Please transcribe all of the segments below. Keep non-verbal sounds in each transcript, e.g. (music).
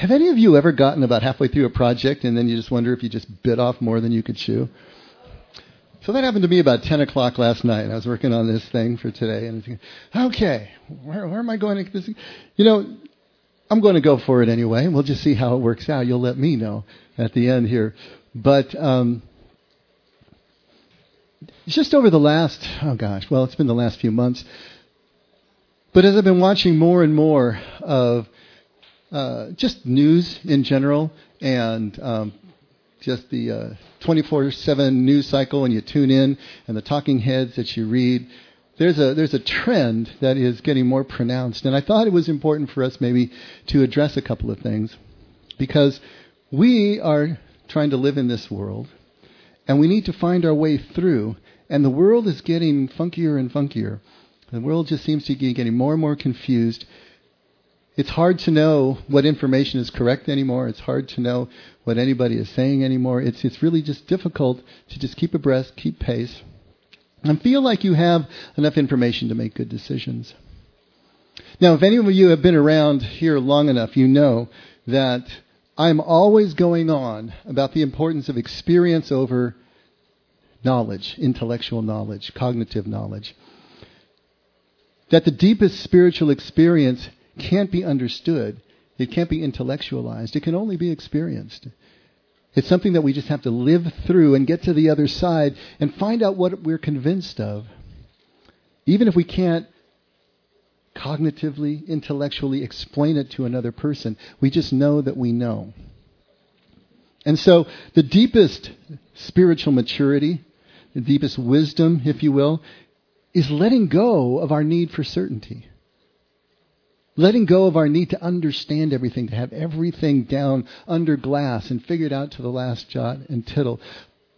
have any of you ever gotten about halfway through a project and then you just wonder if you just bit off more than you could chew? So that happened to me about 10 o'clock last night. I was working on this thing for today, and thinking, okay, where, where am I going to this? You know, I'm going to go for it anyway. We'll just see how it works out. You'll let me know at the end here. But um, just over the last, oh gosh, well, it's been the last few months. But as I've been watching more and more of uh, just news in general and um, just the 24 uh, 7 news cycle and you tune in and the talking heads that you read, there's a, there's a trend that is getting more pronounced. And I thought it was important for us maybe to address a couple of things because we are trying to live in this world and we need to find our way through. And the world is getting funkier and funkier. The world just seems to be getting more and more confused it's hard to know what information is correct anymore. It's hard to know what anybody is saying anymore. It's, it's really just difficult to just keep abreast, keep pace, and feel like you have enough information to make good decisions. Now, if any of you have been around here long enough, you know that I'm always going on about the importance of experience over knowledge, intellectual knowledge, cognitive knowledge. That the deepest spiritual experience can't be understood. It can't be intellectualized. It can only be experienced. It's something that we just have to live through and get to the other side and find out what we're convinced of. Even if we can't cognitively, intellectually explain it to another person, we just know that we know. And so, the deepest spiritual maturity, the deepest wisdom, if you will, is letting go of our need for certainty. Letting go of our need to understand everything, to have everything down under glass and figured out to the last jot and tittle,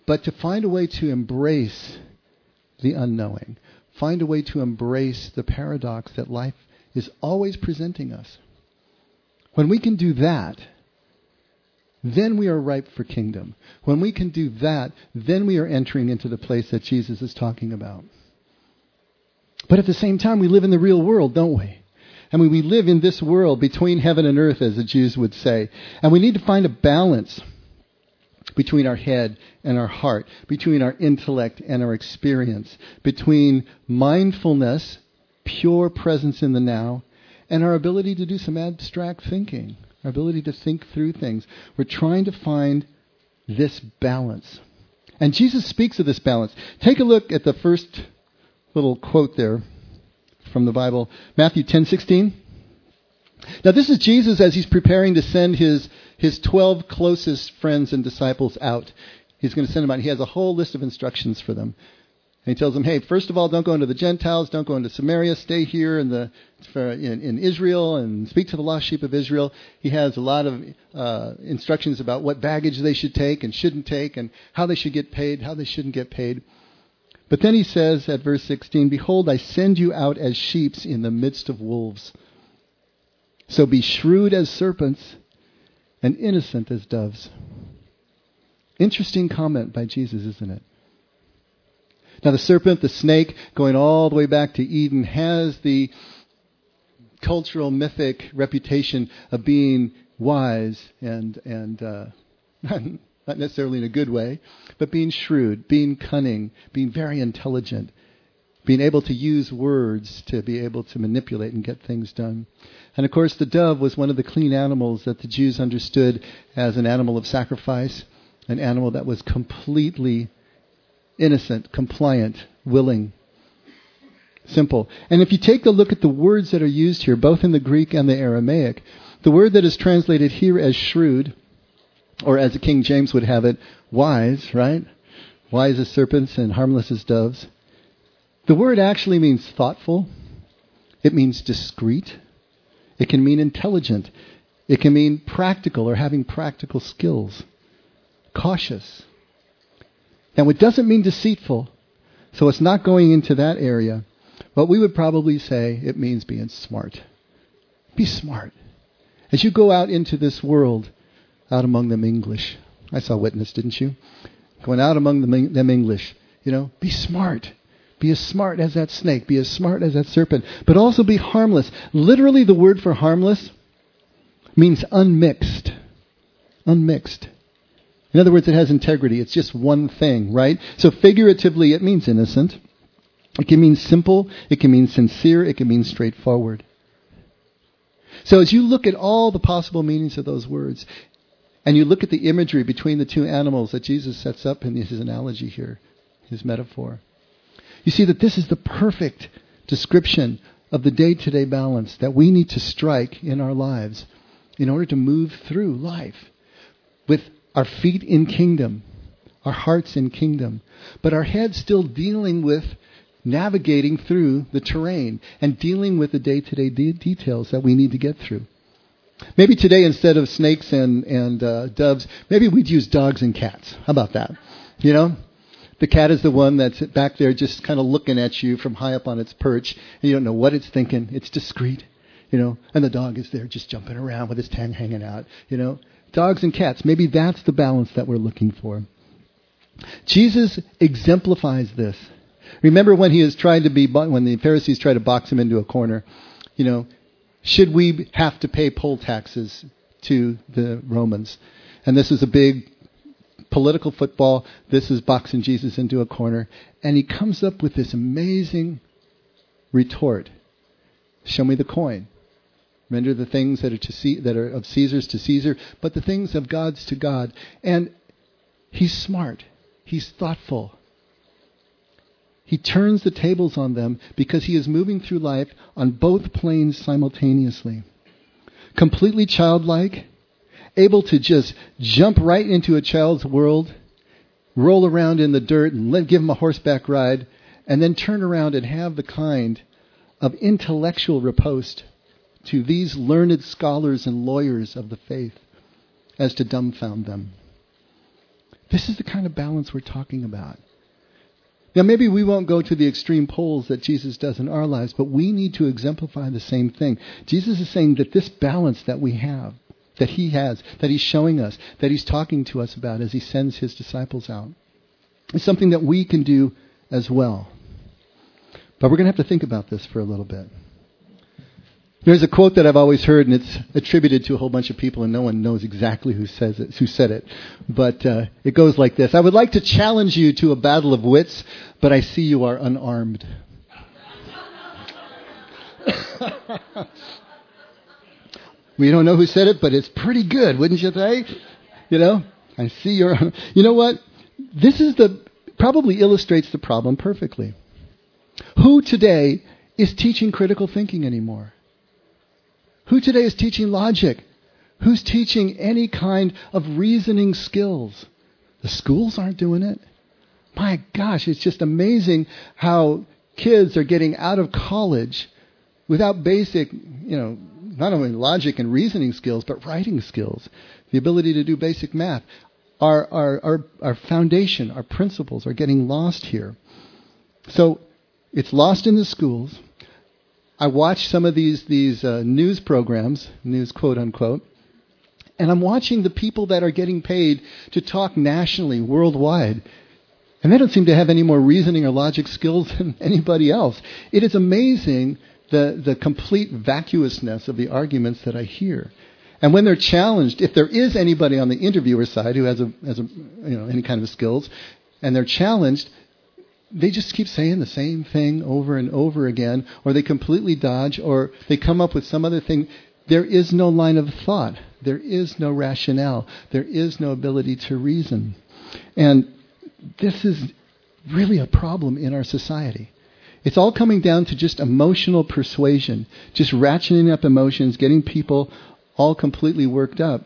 but to find a way to embrace the unknowing, find a way to embrace the paradox that life is always presenting us. When we can do that, then we are ripe for kingdom. When we can do that, then we are entering into the place that Jesus is talking about. But at the same time, we live in the real world, don't we? I mean, we live in this world between heaven and earth, as the Jews would say. And we need to find a balance between our head and our heart, between our intellect and our experience, between mindfulness, pure presence in the now, and our ability to do some abstract thinking, our ability to think through things. We're trying to find this balance. And Jesus speaks of this balance. Take a look at the first little quote there from the Bible, Matthew 10:16. Now this is Jesus as he's preparing to send his his 12 closest friends and disciples out. He's going to send them out. He has a whole list of instructions for them. And he tells them, hey, first of all, don't go into the Gentiles, don't go into Samaria, stay here in, the, in, in Israel and speak to the lost sheep of Israel. He has a lot of uh, instructions about what baggage they should take and shouldn't take and how they should get paid, how they shouldn't get paid. But then he says at verse 16, Behold, I send you out as sheep in the midst of wolves. So be shrewd as serpents and innocent as doves. Interesting comment by Jesus, isn't it? Now, the serpent, the snake, going all the way back to Eden, has the cultural mythic reputation of being wise and, and uh, (laughs) not necessarily in a good way, but being shrewd, being cunning, being very intelligent, being able to use words to be able to manipulate and get things done. And of course, the dove was one of the clean animals that the Jews understood as an animal of sacrifice, an animal that was completely innocent, compliant, willing, simple. And if you take a look at the words that are used here, both in the Greek and the Aramaic, the word that is translated here as shrewd or as the King James would have it, wise, right? Wise as serpents and harmless as doves. The word actually means thoughtful. It means discreet. It can mean intelligent. It can mean practical or having practical skills. Cautious. Now, it doesn't mean deceitful, so it's not going into that area. But we would probably say it means being smart. Be smart. As you go out into this world, out among them English. I saw witness, didn't you? Going out among them, English. You know, be smart. Be as smart as that snake. Be as smart as that serpent. But also be harmless. Literally, the word for harmless means unmixed. unmixed. In other words, it has integrity. It's just one thing, right? So figuratively, it means innocent. It can mean simple. It can mean sincere. It can mean straightforward. So as you look at all the possible meanings of those words, and you look at the imagery between the two animals that Jesus sets up in his analogy here, his metaphor, you see that this is the perfect description of the day to day balance that we need to strike in our lives in order to move through life with our feet in kingdom, our hearts in kingdom, but our heads still dealing with navigating through the terrain and dealing with the day to day details that we need to get through. Maybe today, instead of snakes and, and uh, doves, maybe we'd use dogs and cats. How about that? You know? The cat is the one that's back there just kind of looking at you from high up on its perch, and you don't know what it's thinking. It's discreet, you know, and the dog is there just jumping around with his tongue hanging out, you know. Dogs and cats, maybe that's the balance that we're looking for. Jesus exemplifies this. Remember when he is trying to be, when the Pharisees try to box him into a corner, you know, should we have to pay poll taxes to the Romans? And this is a big political football. This is boxing Jesus into a corner. And he comes up with this amazing retort. Show me the coin. Render the things that are, to that are of Caesar's to Caesar, but the things of God's to God. And he's smart. He's thoughtful. He turns the tables on them because he is moving through life on both planes simultaneously. Completely childlike, able to just jump right into a child's world, roll around in the dirt and let, give him a horseback ride, and then turn around and have the kind of intellectual riposte to these learned scholars and lawyers of the faith as to dumbfound them. This is the kind of balance we're talking about. Now, maybe we won't go to the extreme poles that Jesus does in our lives, but we need to exemplify the same thing. Jesus is saying that this balance that we have, that he has, that he's showing us, that he's talking to us about as he sends his disciples out, is something that we can do as well. But we're going to have to think about this for a little bit. There's a quote that I've always heard, and it's attributed to a whole bunch of people, and no one knows exactly who says it, who said it. But uh, it goes like this: I would like to challenge you to a battle of wits, but I see you are unarmed. (laughs) we don't know who said it, but it's pretty good, wouldn't you say? You know, I see your. You know what? This is the probably illustrates the problem perfectly. Who today is teaching critical thinking anymore? Who today is teaching logic? Who's teaching any kind of reasoning skills? The schools aren't doing it. My gosh, it's just amazing how kids are getting out of college without basic, you know, not only logic and reasoning skills, but writing skills, the ability to do basic math. Our, our, our, our foundation, our principles are getting lost here. So it's lost in the schools. I watch some of these these uh, news programs, news quote unquote, and I'm watching the people that are getting paid to talk nationally, worldwide, and they don't seem to have any more reasoning or logic skills (laughs) than anybody else. It is amazing the the complete vacuousness of the arguments that I hear. And when they're challenged, if there is anybody on the interviewer side who has a, has a you know any kind of skills, and they're challenged, they just keep saying the same thing over and over again, or they completely dodge, or they come up with some other thing. There is no line of thought. There is no rationale. There is no ability to reason. And this is really a problem in our society. It's all coming down to just emotional persuasion, just ratcheting up emotions, getting people all completely worked up.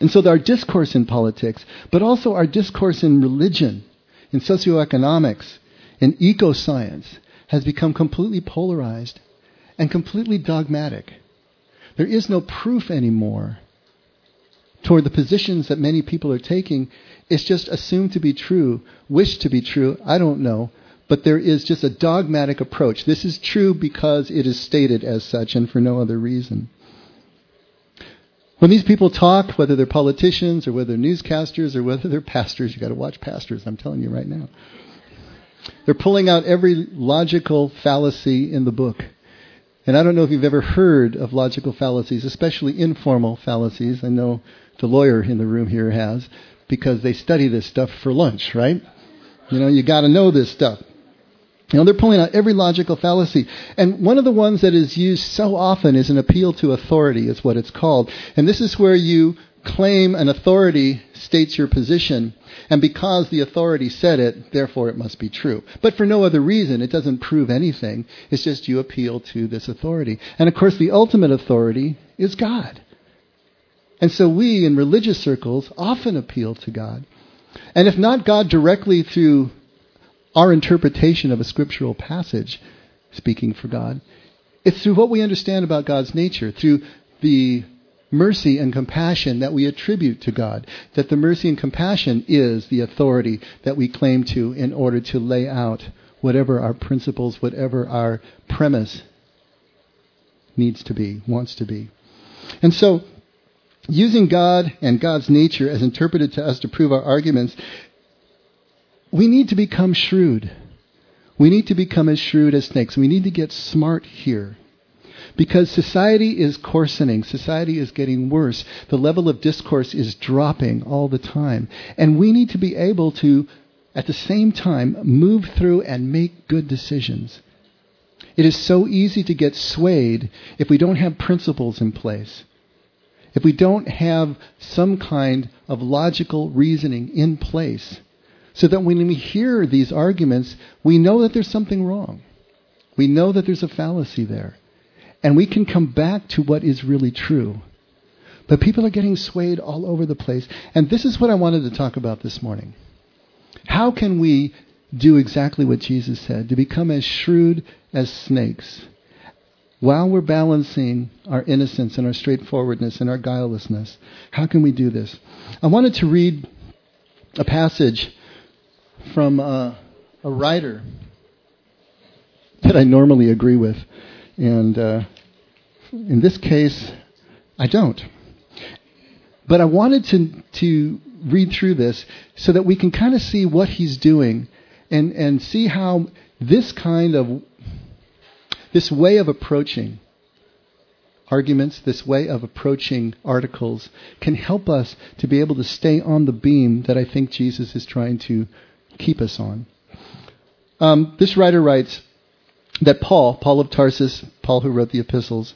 And so our discourse in politics, but also our discourse in religion, in socioeconomics, in eco-science, has become completely polarized and completely dogmatic. There is no proof anymore toward the positions that many people are taking. It's just assumed to be true, wished to be true, I don't know. But there is just a dogmatic approach. This is true because it is stated as such and for no other reason. When these people talk, whether they're politicians or whether they're newscasters or whether they're (laughs) pastors, you've got to watch pastors, I'm telling you right now. They're pulling out every logical fallacy in the book. And I don't know if you've ever heard of logical fallacies, especially informal fallacies. I know the lawyer in the room here has, because they study this stuff for lunch, right? You know, you got to know this stuff. You know, they're pulling out every logical fallacy. And one of the ones that is used so often is an appeal to authority, is what it's called. And this is where you claim an authority states your position, and because the authority said it, therefore it must be true. But for no other reason, it doesn't prove anything. It's just you appeal to this authority. And of course, the ultimate authority is God. And so we in religious circles often appeal to God. And if not God directly through our interpretation of a scriptural passage, speaking for God, it's through what we understand about God's nature, through the mercy and compassion that we attribute to God. That the mercy and compassion is the authority that we claim to in order to lay out whatever our principles, whatever our premise needs to be, wants to be. And so, using God and God's nature as interpreted to us to prove our arguments, we need to become shrewd. We need to become as shrewd as snakes. We need to get smart here. Because society is coarsening, society is getting worse. The level of discourse is dropping all the time. And we need to be able to, at the same time, move through and make good decisions. It is so easy to get swayed if we don't have principles in place. If we don't have some kind of logical reasoning in place, so that when we hear these arguments, we know that there's something wrong. We know that there's a fallacy there. And we can come back to what is really true. But people are getting swayed all over the place. And this is what I wanted to talk about this morning. How can we do exactly what Jesus said, to become as shrewd as snakes, while we're balancing our innocence and our straightforwardness and our guilelessness? How can we do this? I wanted to read a passage from a, a writer that I normally agree with. And uh, in this case, I don't. But I wanted to, to read through this so that we can kind of see what he's doing and, and see how this kind of, this way of approaching arguments, this way of approaching articles can help us to be able to stay on the beam that I think Jesus is trying to keep us on. Um, this writer writes, that Paul, Paul of Tarsus, Paul who wrote the epistles,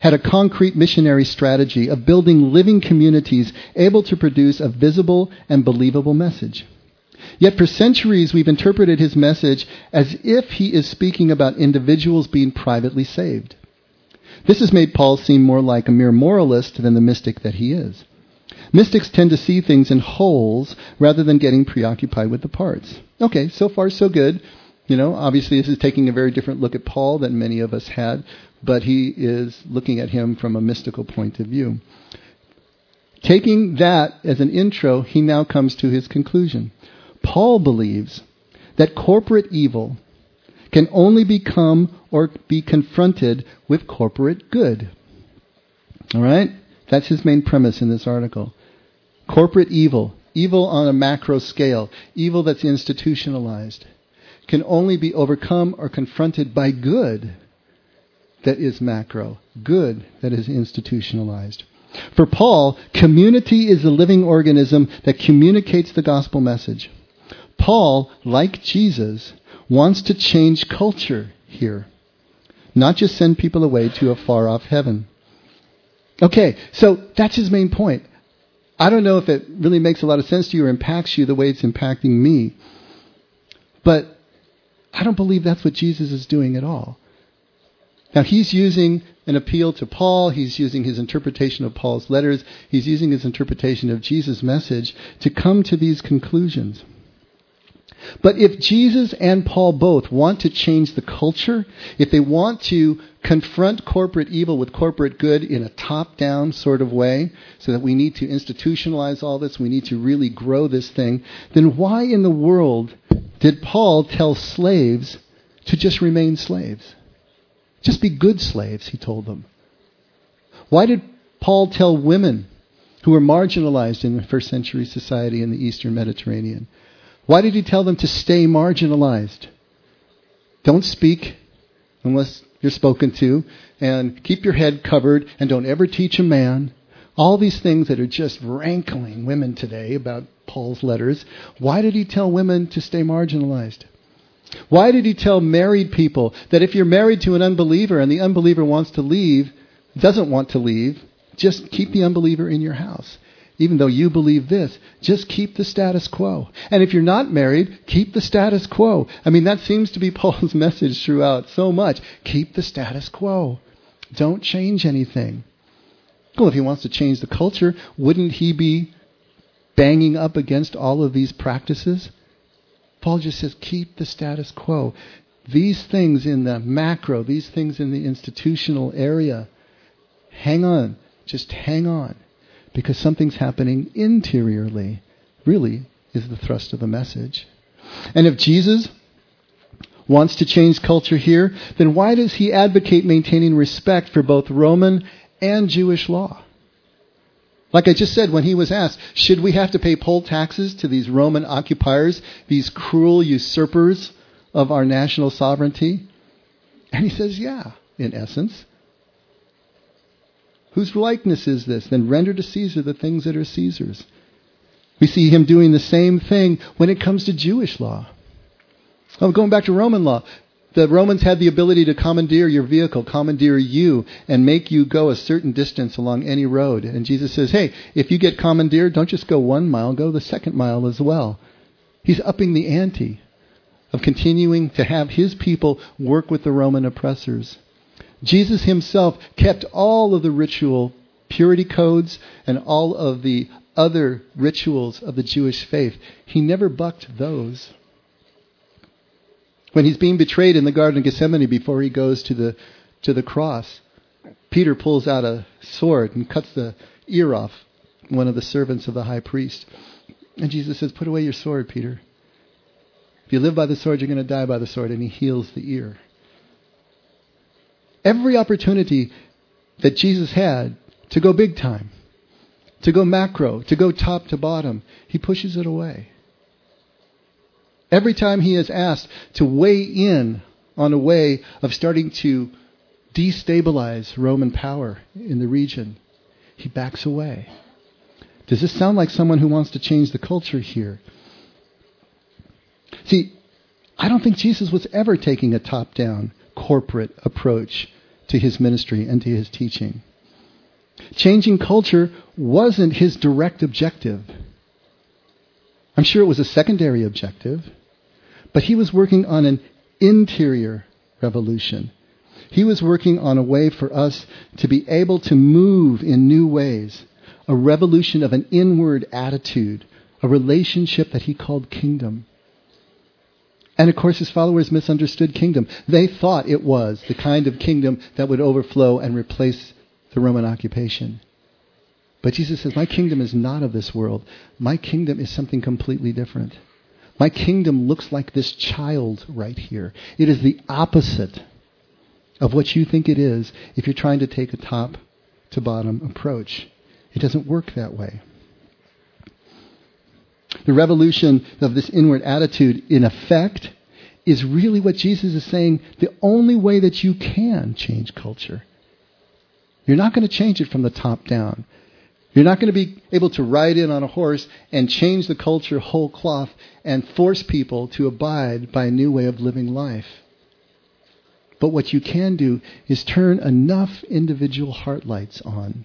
had a concrete missionary strategy of building living communities able to produce a visible and believable message. Yet for centuries we've interpreted his message as if he is speaking about individuals being privately saved. This has made Paul seem more like a mere moralist than the mystic that he is. Mystics tend to see things in wholes rather than getting preoccupied with the parts. Okay, so far so good. You know, obviously, this is taking a very different look at Paul than many of us had, but he is looking at him from a mystical point of view. Taking that as an intro, he now comes to his conclusion. Paul believes that corporate evil can only become or be confronted with corporate good. All right? That's his main premise in this article. Corporate evil, evil on a macro scale, evil that's institutionalized can only be overcome or confronted by good that is macro, good that is institutionalized. For Paul, community is the living organism that communicates the gospel message. Paul, like Jesus, wants to change culture here, not just send people away to a far off heaven. Okay, so that's his main point. I don't know if it really makes a lot of sense to you or impacts you the way it's impacting me. But I don't believe that's what Jesus is doing at all. Now, he's using an appeal to Paul. He's using his interpretation of Paul's letters. He's using his interpretation of Jesus' message to come to these conclusions. But if Jesus and Paul both want to change the culture, if they want to confront corporate evil with corporate good in a top down sort of way, so that we need to institutionalize all this, we need to really grow this thing, then why in the world did Paul tell slaves to just remain slaves? Just be good slaves, he told them. Why did Paul tell women who were marginalized in the first century society in the Eastern Mediterranean? Why did he tell them to stay marginalized? Don't speak unless you're spoken to, and keep your head covered, and don't ever teach a man. All these things that are just rankling women today about Paul's letters. Why did he tell women to stay marginalized? Why did he tell married people that if you're married to an unbeliever and the unbeliever wants to leave, doesn't want to leave, just keep the unbeliever in your house? Even though you believe this, just keep the status quo. And if you're not married, keep the status quo. I mean, that seems to be (laughs) Paul's message throughout so much. Keep the status quo. Don't change anything. Well, if he wants to change the culture, wouldn't he be banging up against all of these practices? Paul just says, keep the status quo. These things in the macro, these things in the institutional area, hang on. Just hang on. Because something's happening interiorly, really, is the thrust of the message. And if Jesus wants to change culture here, then why does he advocate maintaining respect for both Roman and Jewish law? Like I just said, when he was asked, should we have to pay poll taxes to these Roman occupiers, these cruel usurpers of our national sovereignty? And he says, yeah, in essence. Whose likeness is this? Then render to Caesar the things that are Caesar's. We see him doing the same thing when it comes to Jewish law. Oh, going back to Roman law, the Romans had the ability to commandeer your vehicle, commandeer you, and make you go a certain distance along any road. And Jesus says, hey, if you get commandeered, don't just go one mile, go the second mile as well. He's upping the ante of continuing to have his people work with the Roman oppressors. Jesus himself kept all of the ritual purity codes and all of the other rituals of the Jewish faith. He never bucked those. When he's being betrayed in the Garden of Gethsemane before he goes to the, to the cross, Peter pulls out a sword and cuts the ear off one of the servants of the high priest. And Jesus says, Put away your sword, Peter. If you live by the sword, you're going to die by the sword. And he heals the ear. Every opportunity that Jesus had to go big time, to go macro, to go top to bottom, he pushes it away. Every time he is asked to weigh in on a way of starting to destabilize Roman power in the region, he backs away. Does this sound like someone who wants to change the culture here? See, I don't think Jesus was ever taking a top down corporate approach to his ministry and to his teaching. Changing culture wasn't his direct objective. I'm sure it was a secondary objective. But he was working on an interior revolution. He was working on a way for us to be able to move in new ways, a revolution of an inward attitude, a relationship that he called kingdom. And of course, his followers misunderstood kingdom. They thought it was the kind of kingdom that would overflow and replace the Roman occupation. But Jesus says, My kingdom is not of this world. My kingdom is something completely different. My kingdom looks like this child right here. It is the opposite of what you think it is if you're trying to take a top to bottom approach. It doesn't work that way. The revolution of this inward attitude, in effect, is really what Jesus is saying the only way that you can change culture. You're not going to change it from the top down. You're not going to be able to ride in on a horse and change the culture whole cloth and force people to abide by a new way of living life. But what you can do is turn enough individual heart lights on.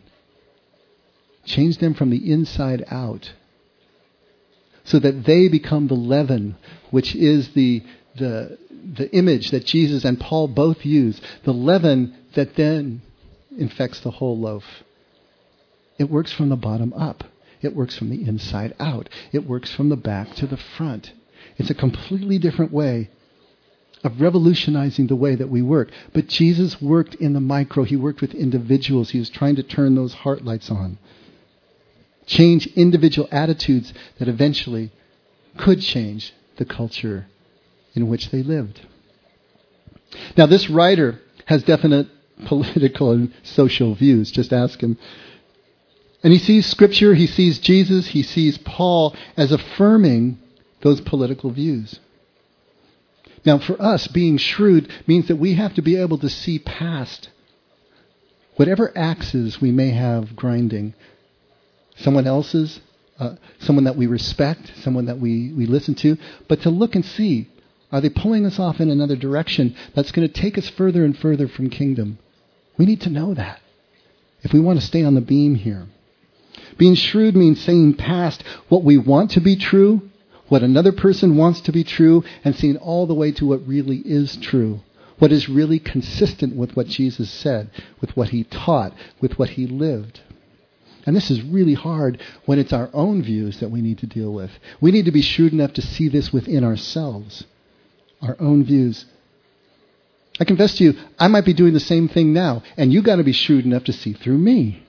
Change them from the inside out so that they become the leaven, which is the, the, the image that Jesus and Paul both use, the leaven that then infects the whole loaf. It works from the bottom up. It works from the inside out. It works from the back to the front. It's a completely different way of revolutionizing the way that we work. But Jesus worked in the micro. He worked with individuals. He was trying to turn those heart lights on. Change individual attitudes that eventually could change the culture in which they lived. Now, this writer has definite (laughs) political and social views. Just ask him and he sees Scripture, he sees Jesus, he sees Paul as affirming those political views. Now, for us, being shrewd means that we have to be able to see past whatever axes we may have grinding, someone else's, uh, someone that we respect, someone that we, we listen to, but to look and see are they pulling us off in another direction that's going to take us further and further from kingdom? We need to know that if we want to stay on the beam here. Being shrewd means saying past what we want to be true, what another person wants to be true, and seeing all the way to what really is true. What is really consistent with what Jesus said, with what he taught, with what he lived. And this is really hard when it's our own views that we need to deal with. We need to be shrewd enough to see this within ourselves our own views. I confess to you, I might be doing the same thing now, and you've got to be shrewd enough to see through me.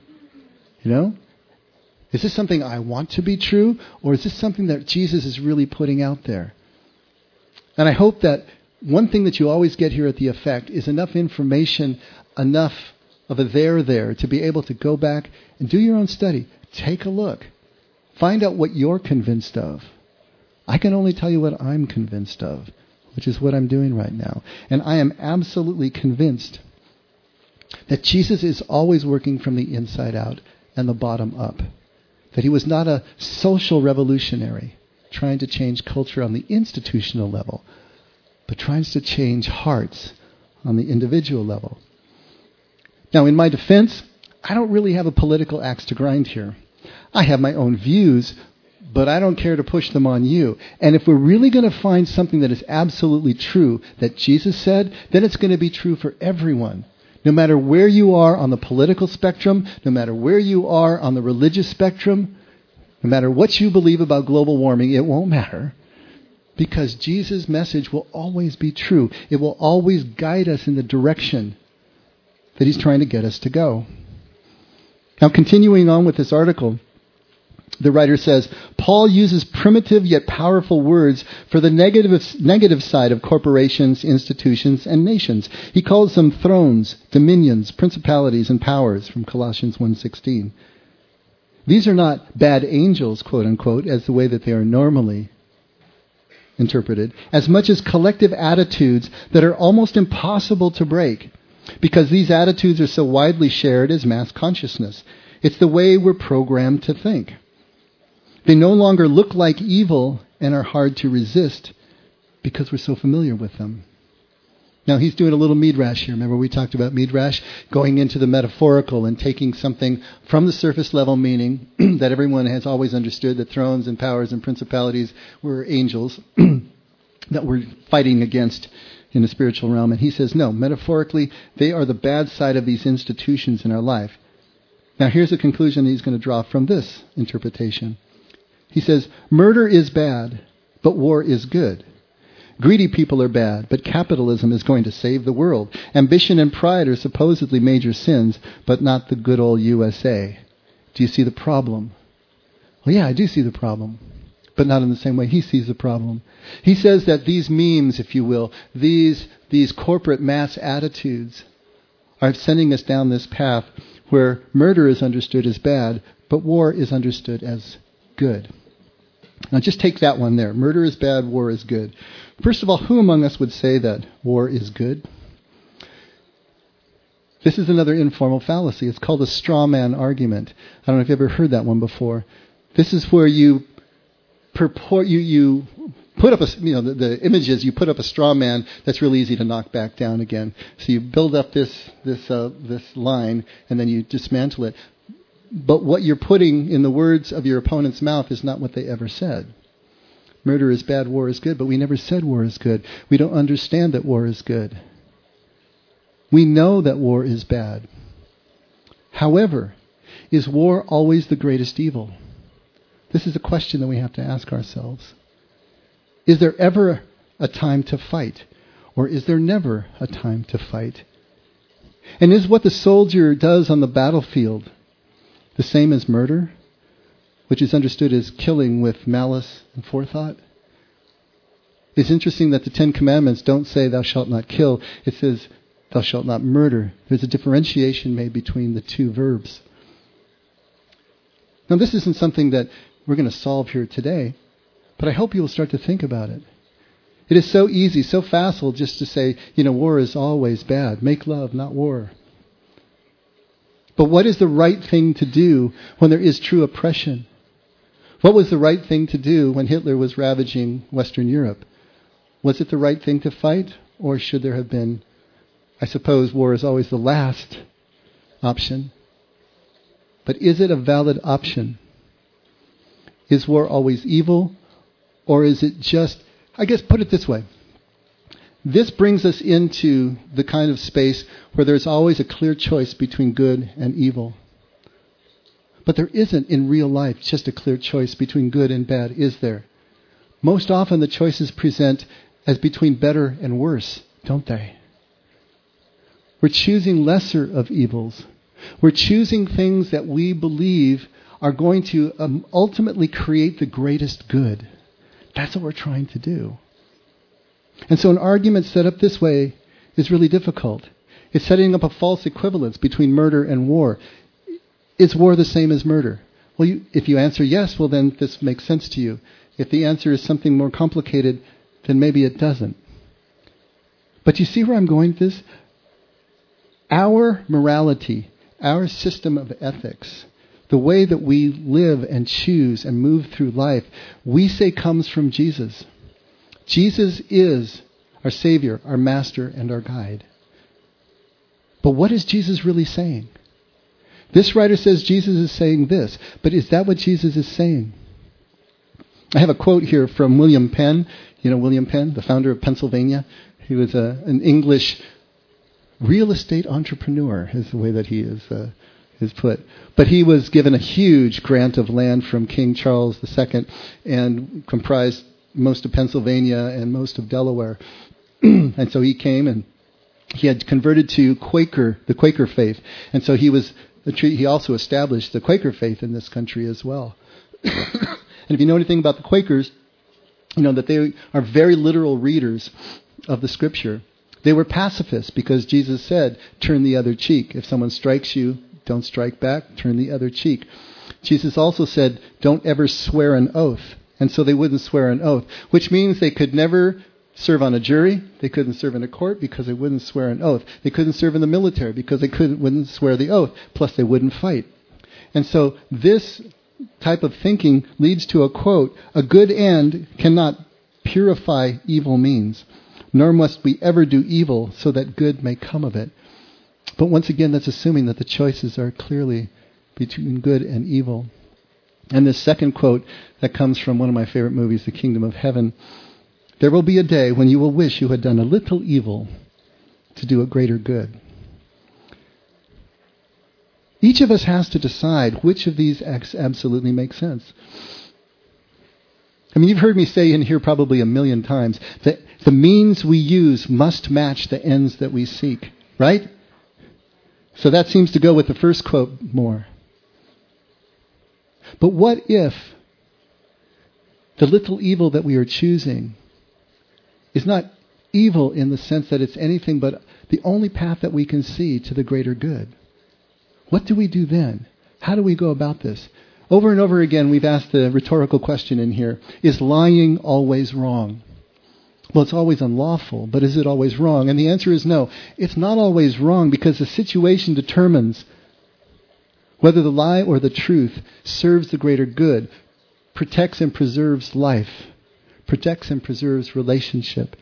You know? Is this something I want to be true, or is this something that Jesus is really putting out there? And I hope that one thing that you always get here at the effect is enough information, enough of a there there to be able to go back and do your own study. Take a look. Find out what you're convinced of. I can only tell you what I'm convinced of which is what I'm doing right now. And I am absolutely convinced that Jesus is always working from the inside out and the bottom up. That he was not a social revolutionary trying to change culture on the institutional level, but trying to change hearts on the individual level. Now, in my defense, I don't really have a political axe to grind here. I have my own views, but I don't care to push them on you. And if we're really going to find something that is absolutely true that Jesus said, then it's going to be true for everyone. No matter where you are on the political spectrum, no matter where you are on the religious spectrum, no matter what you believe about global warming, it won't matter. Because Jesus' message will always be true. It will always guide us in the direction that he's trying to get us to go. Now, continuing on with this article, the writer says, Paul uses primitive yet powerful words for the negative, negative side of corporations, institutions, and nations. He calls them thrones, dominions, principalities, and powers from Colossians 1.16. These are not bad angels, quote unquote, as the way that they are normally interpreted, as much as collective attitudes that are almost impossible to break, because these attitudes are so widely shared as mass consciousness. It's the way we're programmed to think. They no longer look like evil and are hard to resist because we're so familiar with them. Now he's doing a little midrash here. Remember we talked about midrash going into the metaphorical and taking something from the surface level meaning (clears throat) that everyone has always understood that thrones and powers and principalities were angels (clears throat) that we're fighting against in the spiritual realm. And he says, no, metaphorically, they are the bad side of these institutions in our life. Now here's the conclusion he's going to draw from this interpretation. He says, Murder is bad, but war is good. Greedy people are bad, but capitalism is going to save the world. Ambition and pride are supposedly major sins, but not the good old USA. Do you see the problem? Well, yeah, I do see the problem, but not in the same way he sees the problem. He says that these memes, if you will, these, these corporate mass attitudes, are sending us down this path where murder is understood as bad, but war is understood as good. Now just take that one there. Murder is bad, war is good. First of all, who among us would say that war is good? This is another informal fallacy. It's called a straw man argument. I don't know if you've ever heard that one before. This is where you purport, you, you put up a, you know, the, the images, you put up a straw man that's really easy to knock back down again. So you build up this, this, uh, this line and then you dismantle it. But what you're putting in the words of your opponent's mouth is not what they ever said. Murder is bad, war is good, but we never said war is good. We don't understand that war is good. We know that war is bad. However, is war always the greatest evil? This is a question that we have to ask ourselves. Is there ever a time to fight? Or is there never a time to fight? And is what the soldier does on the battlefield the same as murder, which is understood as killing with malice and forethought. It's interesting that the Ten Commandments don't say, Thou shalt not kill. It says, Thou shalt not murder. There's a differentiation made between the two verbs. Now, this isn't something that we're going to solve here today, but I hope you'll start to think about it. It is so easy, so facile just to say, you know, war is always bad. Make love, not war. But what is the right thing to do when there is true oppression? What was the right thing to do when Hitler was ravaging Western Europe? Was it the right thing to fight, or should there have been? I suppose war is always the last option. But is it a valid option? Is war always evil, or is it just, I guess, put it this way. This brings us into the kind of space where there's always a clear choice between good and evil. But there isn't in real life just a clear choice between good and bad, is there? Most often the choices present as between better and worse, don't they? We're choosing lesser of evils. We're choosing things that we believe are going to um, ultimately create the greatest good. That's what we're trying to do. And so an argument set up this way is really difficult. It's setting up a false equivalence between murder and war. Is war the same as murder? Well, you, if you answer yes, well, then this makes sense to you. If the answer is something more complicated, then maybe it doesn't. But you see where I'm going with this? Our morality, our system of ethics, the way that we live and choose and move through life, we say comes from Jesus. Jesus is our Savior, our Master, and our guide. But what is Jesus really saying? This writer says Jesus is saying this, but is that what Jesus is saying? I have a quote here from William Penn. You know William Penn, the founder of Pennsylvania? He was a, an English real estate entrepreneur, is the way that he is, uh, is put. But he was given a huge grant of land from King Charles II and comprised most of Pennsylvania and most of Delaware. (clears throat) and so he came and he had converted to Quaker, the Quaker faith. And so he was he also established the Quaker faith in this country as well. (clears throat) and if you know anything about the Quakers, you know that they are very literal readers of the scripture. They were pacifists because Jesus said, turn the other cheek. If someone strikes you, don't strike back, turn the other cheek. Jesus also said, don't ever swear an oath. And so they wouldn't swear an oath, which means they could never serve on a jury. They couldn't serve in a court because they wouldn't swear an oath. They couldn't serve in the military because they couldn't, wouldn't swear the oath. Plus, they wouldn't fight. And so this type of thinking leads to a quote, a good end cannot purify evil means, nor must we ever do evil so that good may come of it. But once again, that's assuming that the choices are clearly between good and evil. And this second quote that comes from one of my favorite movies, The Kingdom of Heaven There will be a day when you will wish you had done a little evil to do a greater good. Each of us has to decide which of these acts absolutely makes sense. I mean, you've heard me say in here probably a million times that the means we use must match the ends that we seek, right? So that seems to go with the first quote more. But what if the little evil that we are choosing is not evil in the sense that it's anything but the only path that we can see to the greater good? What do we do then? How do we go about this? Over and over again, we've asked the rhetorical question in here Is lying always wrong? Well, it's always unlawful, but is it always wrong? And the answer is no. It's not always wrong because the situation determines whether the lie or the truth serves the greater good, protects and preserves life, protects and preserves relationship.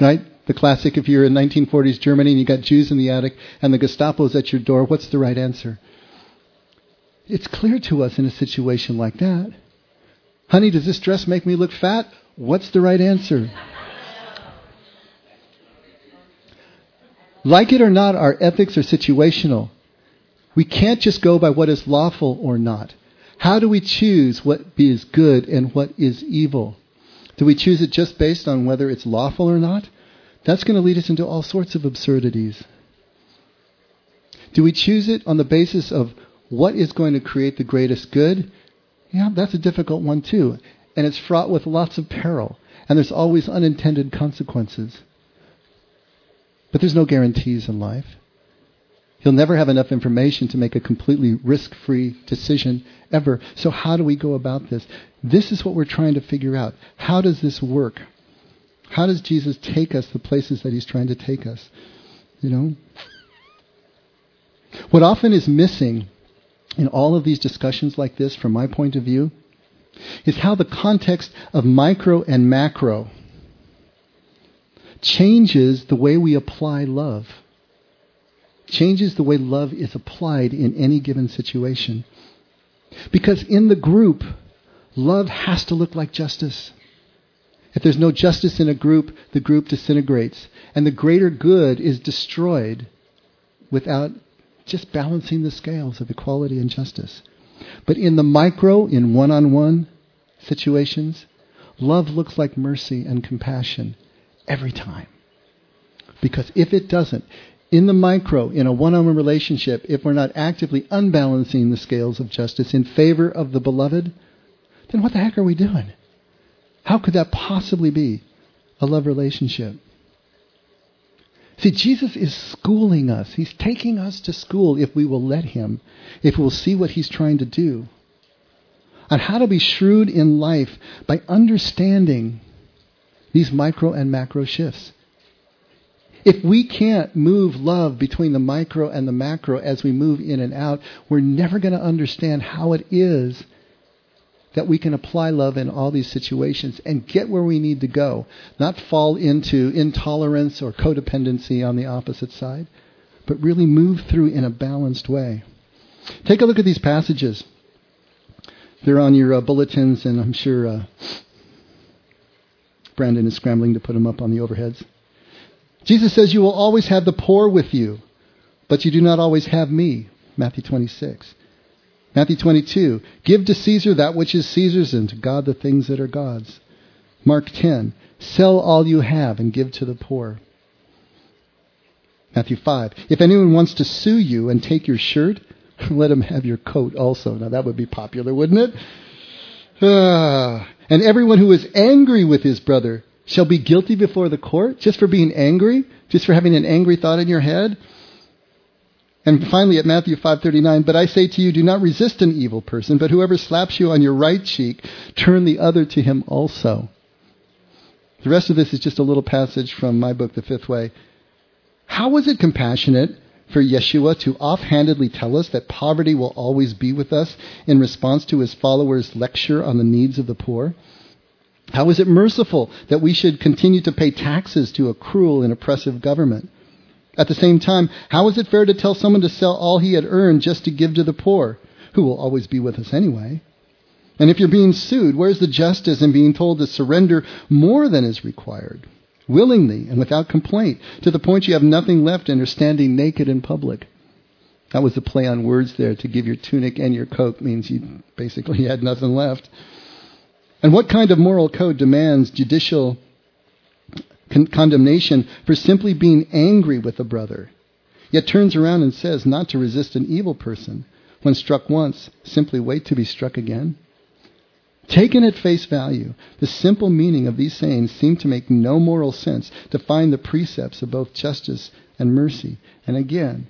Right? The classic if you're in 1940s Germany and you got Jews in the attic and the Gestapo's at your door, what's the right answer? It's clear to us in a situation like that. Honey, does this dress make me look fat? What's the right answer? Like it or not, our ethics are situational. We can't just go by what is lawful or not. How do we choose what is good and what is evil? Do we choose it just based on whether it's lawful or not? That's going to lead us into all sorts of absurdities. Do we choose it on the basis of what is going to create the greatest good? Yeah, that's a difficult one too. And it's fraught with lots of peril. And there's always unintended consequences. But there's no guarantees in life. You'll never have enough information to make a completely risk free decision ever. So, how do we go about this? This is what we're trying to figure out. How does this work? How does Jesus take us the places that he's trying to take us? You know? What often is missing in all of these discussions like this, from my point of view, is how the context of micro and macro changes the way we apply love. Changes the way love is applied in any given situation. Because in the group, love has to look like justice. If there's no justice in a group, the group disintegrates. And the greater good is destroyed without just balancing the scales of equality and justice. But in the micro, in one on one situations, love looks like mercy and compassion every time. Because if it doesn't, in the micro, in a one on one relationship, if we're not actively unbalancing the scales of justice in favor of the beloved, then what the heck are we doing? How could that possibly be a love relationship? See, Jesus is schooling us. He's taking us to school if we will let Him, if we'll see what He's trying to do. On how to be shrewd in life by understanding these micro and macro shifts. If we can't move love between the micro and the macro as we move in and out, we're never going to understand how it is that we can apply love in all these situations and get where we need to go, not fall into intolerance or codependency on the opposite side, but really move through in a balanced way. Take a look at these passages. They're on your uh, bulletins, and I'm sure uh, Brandon is scrambling to put them up on the overheads. Jesus says, You will always have the poor with you, but you do not always have me. Matthew 26. Matthew 22, give to Caesar that which is Caesar's and to God the things that are God's. Mark 10, sell all you have and give to the poor. Matthew 5, if anyone wants to sue you and take your shirt, (laughs) let him have your coat also. Now that would be popular, wouldn't it? Ah. (sighs) And everyone who is angry with his brother shall be guilty before the court just for being angry, just for having an angry thought in your head. And finally at Matthew 5:39, but I say to you do not resist an evil person, but whoever slaps you on your right cheek, turn the other to him also. The rest of this is just a little passage from my book The Fifth Way. How was it compassionate for Yeshua to offhandedly tell us that poverty will always be with us in response to his followers' lecture on the needs of the poor? How is it merciful that we should continue to pay taxes to a cruel and oppressive government? At the same time, how is it fair to tell someone to sell all he had earned just to give to the poor, who will always be with us anyway? And if you're being sued, where's the justice in being told to surrender more than is required, willingly and without complaint, to the point you have nothing left and are standing naked in public? That was the play on words there. To give your tunic and your coat means you basically had nothing left. And what kind of moral code demands judicial con- condemnation for simply being angry with a brother, yet turns around and says not to resist an evil person. When struck once, simply wait to be struck again. Taken at face value, the simple meaning of these sayings seem to make no moral sense to find the precepts of both justice and mercy. And again,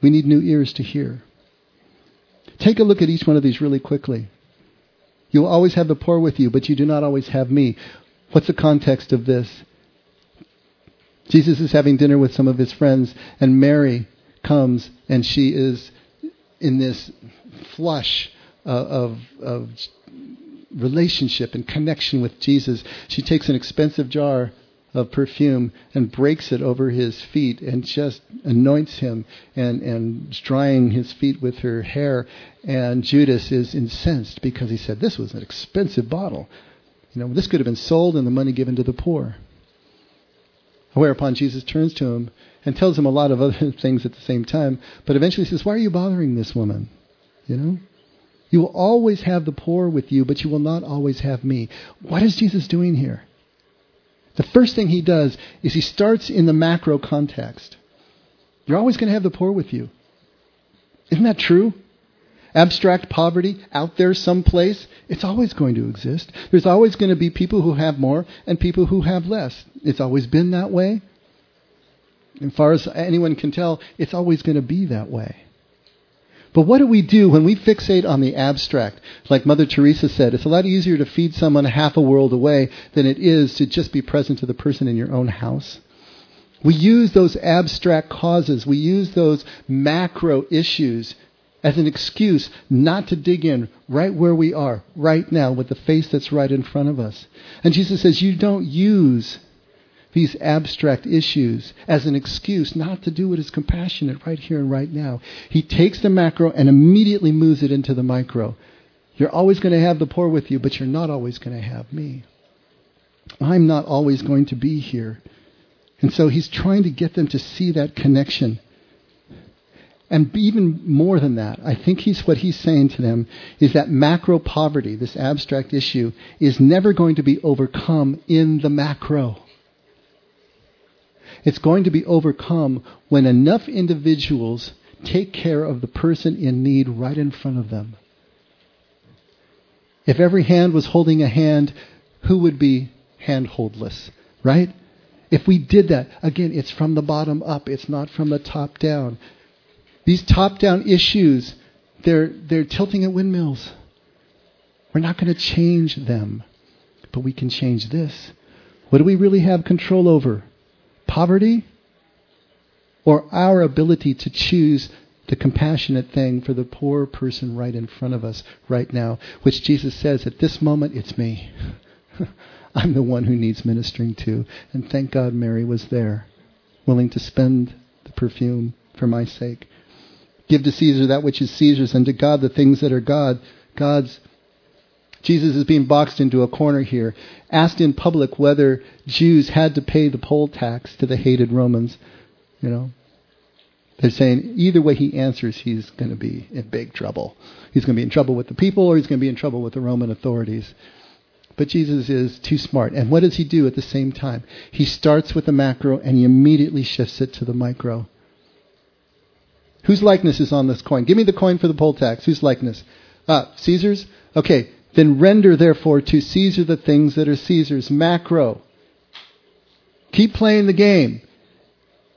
we need new ears to hear. Take a look at each one of these really quickly. You will always have the poor with you, but you do not always have me. What's the context of this? Jesus is having dinner with some of his friends, and Mary comes, and she is in this flush of, of relationship and connection with Jesus. She takes an expensive jar of perfume and breaks it over his feet and just anoints him and, and drying his feet with her hair. And Judas is incensed because he said, This was an expensive bottle. You know, this could have been sold and the money given to the poor. Whereupon Jesus turns to him and tells him a lot of other (laughs) things at the same time, but eventually says, Why are you bothering this woman? You know? You will always have the poor with you, but you will not always have me. What is Jesus doing here? The first thing he does is he starts in the macro context. You're always going to have the poor with you. Isn't that true? Abstract poverty out there someplace, it's always going to exist. There's always going to be people who have more and people who have less. It's always been that way. As far as anyone can tell, it's always going to be that way. But what do we do when we fixate on the abstract? Like Mother Teresa said, it's a lot easier to feed someone half a world away than it is to just be present to the person in your own house. We use those abstract causes, we use those macro issues as an excuse not to dig in right where we are, right now, with the face that's right in front of us. And Jesus says, You don't use these abstract issues as an excuse not to do what is compassionate right here and right now. He takes the macro and immediately moves it into the micro. You're always going to have the poor with you, but you're not always going to have me. I'm not always going to be here. And so he's trying to get them to see that connection. And even more than that, I think he's what he's saying to them is that macro poverty, this abstract issue, is never going to be overcome in the macro. It's going to be overcome when enough individuals take care of the person in need right in front of them. If every hand was holding a hand, who would be handholdless, right? If we did that, again, it's from the bottom up, it's not from the top down. These top down issues, they're, they're tilting at windmills. We're not going to change them, but we can change this. What do we really have control over? Poverty? Or our ability to choose the compassionate thing for the poor person right in front of us right now, which Jesus says, at this moment, it's me. (laughs) I'm the one who needs ministering to. And thank God Mary was there, willing to spend the perfume for my sake. Give to Caesar that which is Caesar's, and to God the things that are God. God's. Jesus is being boxed into a corner here, asked in public whether Jews had to pay the poll tax to the hated Romans. You know, they're saying either way he answers, he's going to be in big trouble. He's going to be in trouble with the people, or he's going to be in trouble with the Roman authorities. But Jesus is too smart. And what does he do at the same time? He starts with the macro and he immediately shifts it to the micro. Whose likeness is on this coin? Give me the coin for the poll tax. Whose likeness? Ah, Caesar's? Okay. Then render, therefore, to Caesar the things that are Caesar's. Macro. Keep playing the game.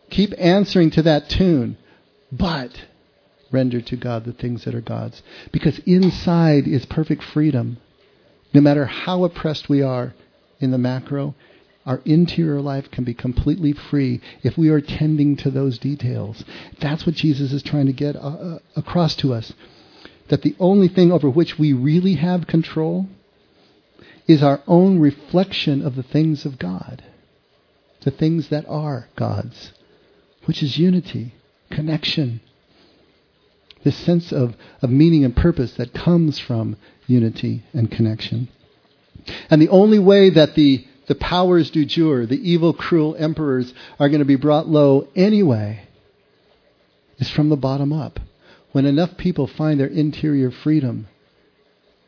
Keep answering to that tune. But render to God the things that are God's. Because inside is perfect freedom. No matter how oppressed we are in the macro, our interior life can be completely free if we are tending to those details. That's what Jesus is trying to get uh, uh, across to us. That the only thing over which we really have control is our own reflection of the things of God, the things that are God's, which is unity, connection, this sense of, of meaning and purpose that comes from unity and connection. And the only way that the, the powers du jour, the evil, cruel emperors, are going to be brought low anyway, It's from the bottom up. When enough people find their interior freedom,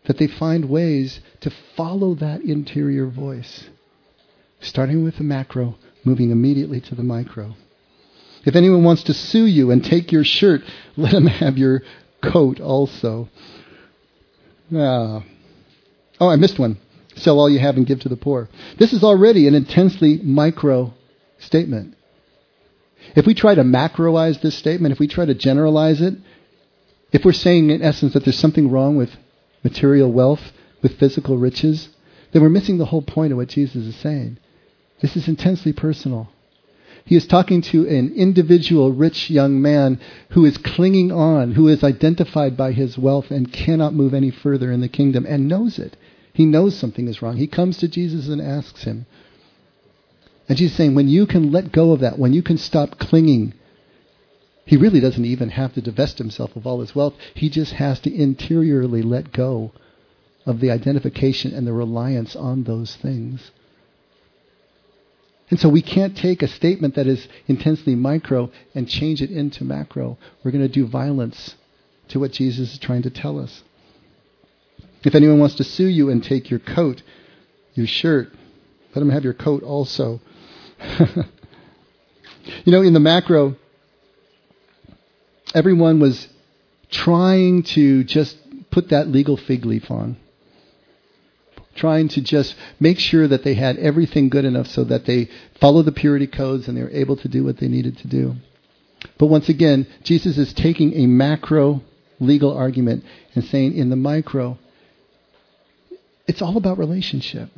that they find ways to follow that interior voice, starting with the macro, moving immediately to the micro. If anyone wants to sue you and take your shirt, (laughs) let him have your coat also. Uh, oh, I missed one. Sell all you have and give to the poor. This is already an intensely micro statement. If we try to macroize this statement, if we try to generalize it, if we're saying in essence that there's something wrong with material wealth, with physical riches, then we're missing the whole point of what Jesus is saying. This is intensely personal. He is talking to an individual rich young man who is clinging on, who is identified by his wealth and cannot move any further in the kingdom and knows it. He knows something is wrong. He comes to Jesus and asks him. And Jesus saying, when you can let go of that, when you can stop clinging, he really doesn't even have to divest himself of all his wealth. He just has to interiorly let go of the identification and the reliance on those things. And so we can't take a statement that is intensely micro and change it into macro. We're going to do violence to what Jesus is trying to tell us. If anyone wants to sue you and take your coat, your shirt, let him have your coat also. (laughs) you know, in the macro, everyone was trying to just put that legal fig leaf on trying to just make sure that they had everything good enough so that they follow the purity codes and they were able to do what they needed to do. But once again, Jesus is taking a macro legal argument and saying in the micro, it's all about relationship.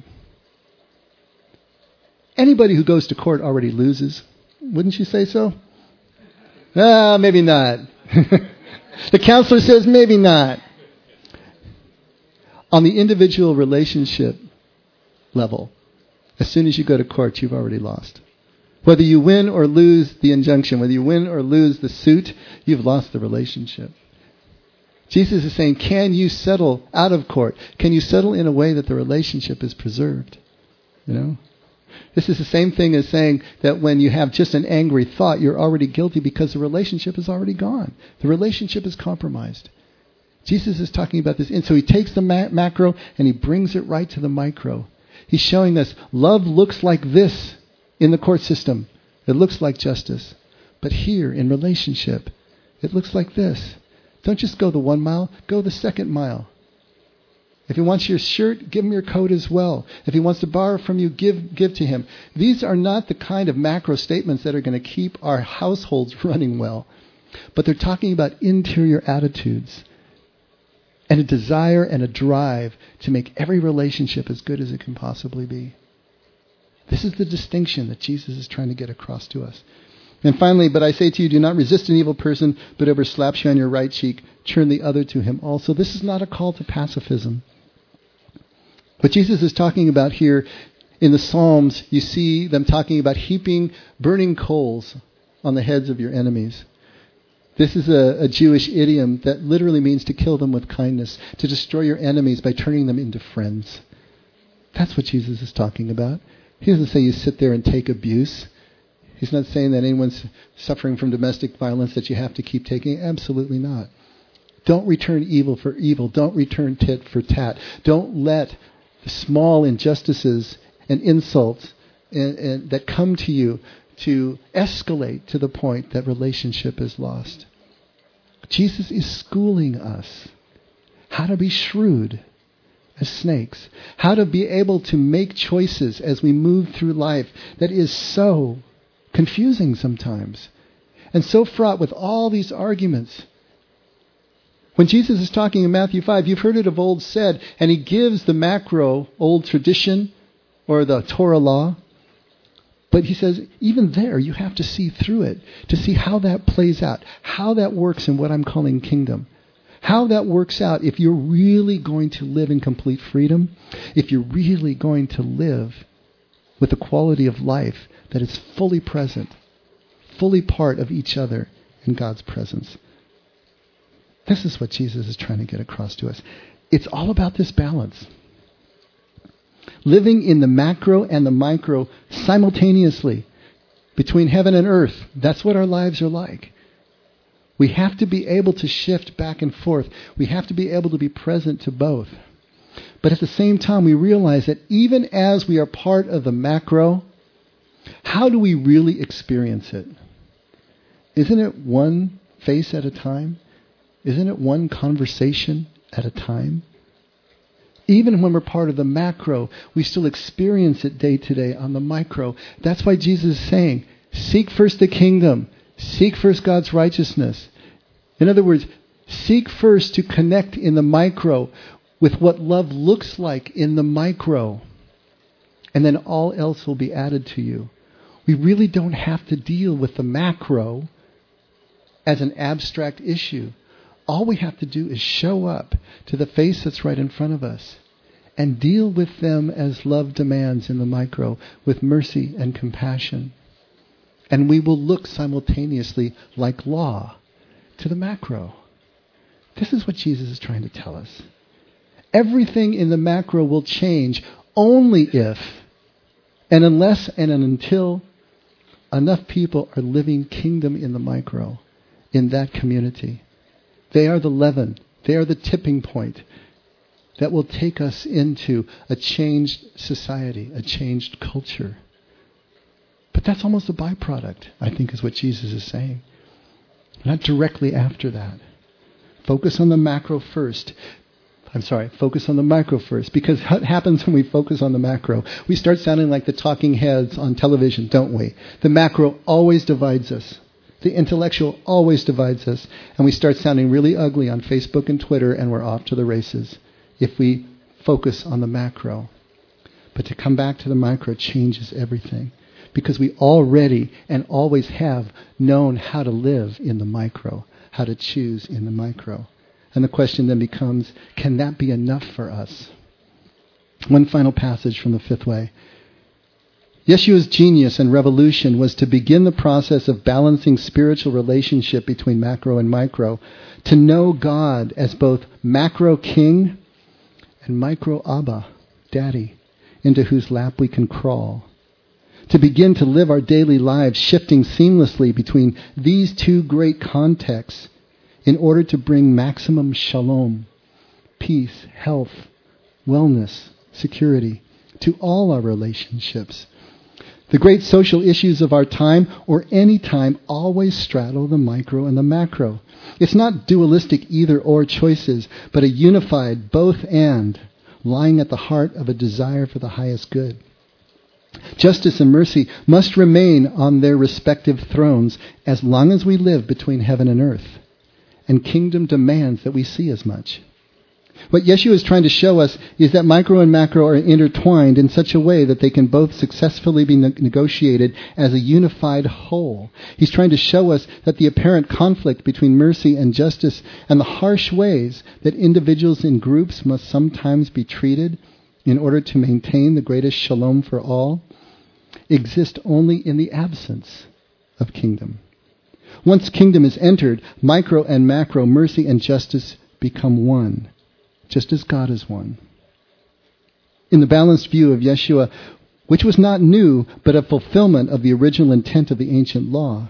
Anybody who goes to court already loses. Wouldn't you say so? Ah, maybe not. (laughs) the counselor says maybe not. On the individual relationship level, as soon as you go to court, you've already lost. Whether you win or lose the injunction, whether you win or lose the suit, you've lost the relationship. Jesus is saying, can you settle out of court? Can you settle in a way that the relationship is preserved? You know? This is the same thing as saying that when you have just an angry thought, you're already guilty because the relationship is already gone. The relationship is compromised. Jesus is talking about this. And so he takes the ma- macro and he brings it right to the micro. He's showing us love looks like this in the court system. It looks like justice. But here in relationship, it looks like this. Don't just go the one mile, go the second mile. If he wants your shirt, give him your coat as well. If he wants to borrow from you, give, give to him. These are not the kind of macro statements that are going to keep our households (laughs) running well, but they're talking about interior attitudes and a desire and a drive to make every relationship as good as it can possibly be. This is the distinction that Jesus is trying to get across to us. And finally, but I say to you, do not resist an evil person, but whoever slaps you on your right cheek, turn the other to him also. This is not a call to pacifism. What Jesus is talking about here in the Psalms, you see them talking about heaping burning coals on the heads of your enemies. This is a, a, Jewish idiom that literally means to kill them with kindness, to destroy your enemies by turning them into friends. That's what Jesus is talking about. He doesn't say you sit there and take abuse. He's not saying that anyone's suffering from domestic violence that you have to keep taking. Absolutely not. Don't return evil for evil. Don't return tit for tat. Don't let small injustices and insults and, and that come to you to escalate to the point that relationship is lost. Jesus is schooling us how to be shrewd as snakes, how to be able to make choices as we move through life that is so confusing sometimes and so fraught with all these arguments when Jesus is talking in Matthew 5, you've heard it of old said, and he gives the macro old tradition or the Torah law. But he says, even there, you have to see through it to see how that plays out, how that works in what I'm calling kingdom. How that works out if you're really going to live in complete freedom, if you're really going to live with a quality of life that is fully present, fully part of each other in God's presence. This is what Jesus is trying to get across to us. It's all about this balance. Living in the macro and the micro simultaneously between heaven and earth. That's what our lives are like. We have to be able to shift back and forth. We have to be able to be present to both. But at the same time, we realize that even as we are part of the macro, how do we really experience it? Isn't it one face at a time? Isn't it one conversation at a time? Even when we're part of the macro, we still experience it day to day on the micro. That's why Jesus is saying, seek first the kingdom, seek first God's righteousness. In other words, seek first to connect in the micro with what love looks like in the micro. And then all else will be added to you. We really don't have to deal with the macro as an abstract issue. All we have to do is show up to the face that's right in front of us and deal with them as love demands in the micro with mercy and compassion. And we will look simultaneously like law to the macro. This is what Jesus is trying to tell us. Everything in the macro will change only if and unless and until enough people are living kingdom in the micro in that community. They are the leaven. They are the tipping point that will take us into a changed society, a changed culture. But that's almost a byproduct, I think, is what Jesus is saying. Not directly after that. Focus on the macro first. I'm sorry, focus on the micro first. Because what happens when we focus on the macro? We start sounding like the talking heads on television, don't we? The macro always divides us. The intellectual always divides us, and we start sounding really ugly on Facebook and Twitter, and we're off to the races if we focus on the macro. But to come back to the micro changes everything. because we already and always have known how to live in the micro, how to choose in the micro. And the question then becomes can that be enough for us? One final passage from the fifth way. Yeshua's genius and revolution was to begin the process of balancing spiritual relationship between macro and micro, to know God as both macro king and micro Abba, daddy, into whose lap we can crawl. To begin to live our daily lives shifting seamlessly between these two great contexts in order to bring maximum shalom, peace, health, wellness, security to all our relationships the great social issues of our time or any time always straddle the micro and the macro. It's not dualistic either or choices, but a unified both and lying at the heart of a desire for the highest good. Justice and mercy must remain on their respective thrones as long as we live between heaven and earth. And kingdom demands that we see as much. What Yeshua is trying to show us is that micro and macro are intertwined in such a way that they can both successfully be ne- negotiated as a unified whole. He's trying to show us that the apparent conflict between mercy and justice and the harsh ways that individuals in groups must sometimes be treated in order to maintain the greatest shalom for all exist only in the absence of kingdom. Once kingdom is entered, micro and macro, mercy and justice become one just as God is one. In the balanced view of Yeshua, which was not new, but a fulfillment of the original intent of the ancient law,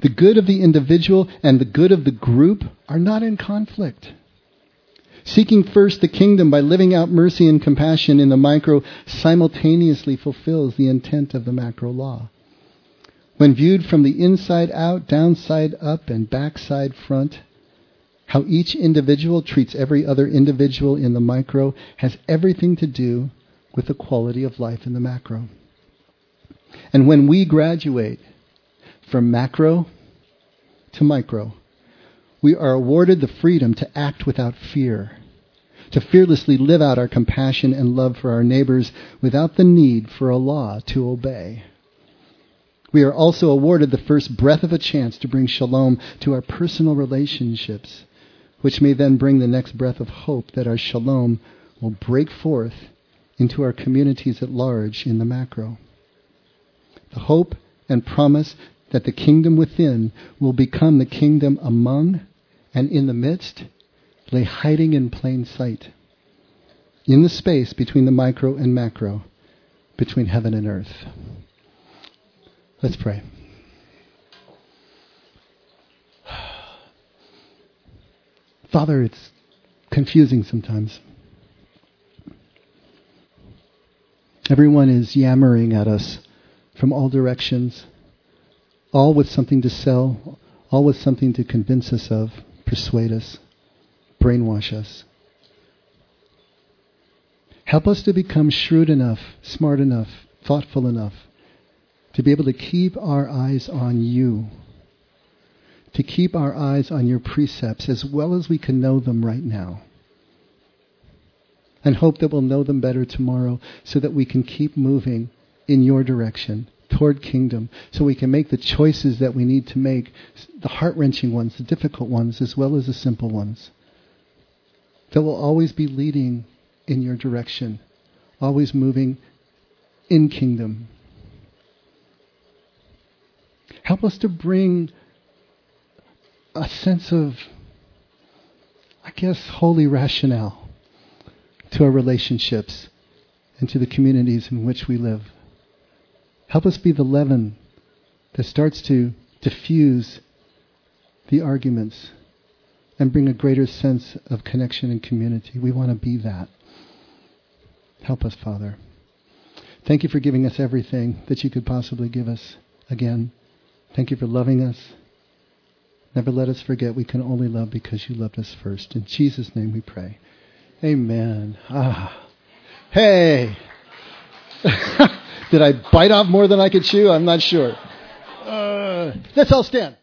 the good of the individual and the good of the group are not in conflict. Seeking first the kingdom by living out mercy and compassion in the micro simultaneously fulfills the intent of the macro law. When viewed from the inside out, downside up, and backside front, how each individual treats every other individual in the micro has everything to do with the quality of life in the macro. And when we graduate from macro to micro, we are awarded the freedom to act without fear, to fearlessly live out our compassion and love for our neighbors without the need for a law to obey. We are also awarded the first breath of a chance to bring shalom to our personal relationships which may then bring the next breath of hope that our shalom will break forth into our communities at large in the macro. The hope and promise that the kingdom within will become the kingdom among and in the midst lay hiding in plain sight. In the space between the micro and macro, between heaven and earth. Let's pray. (sighs) Father, it's confusing sometimes. Everyone is yammering at us from all directions, all with something to sell, all with something to convince us of, persuade us, brainwash us. Help us to become shrewd enough, smart enough, thoughtful enough to be able to keep our eyes on you to keep our eyes on your precepts as well as we can know them right now. And hope that we'll know them better tomorrow so that we can keep moving in your direction toward kingdom so we can make the choices that we need to make, the heart wrenching ones, the difficult ones, as well as the simple ones. That will always be leading in your direction, always moving in kingdom. Help us to bring a sense of, I guess, holy rationale to our relationships and to the communities in which we live. Help us be the leaven that starts to diffuse the arguments and bring a greater sense of connection and community. We want to be that. Help us, Father. Thank you for giving us everything that you could possibly give us again. Thank you for loving us. Never let us forget we can only love because you loved us first. In Jesus' name we pray. Amen. Ah. Hey. (laughs) Did I bite off more than I could chew? I'm not sure. Uh, let's all stand.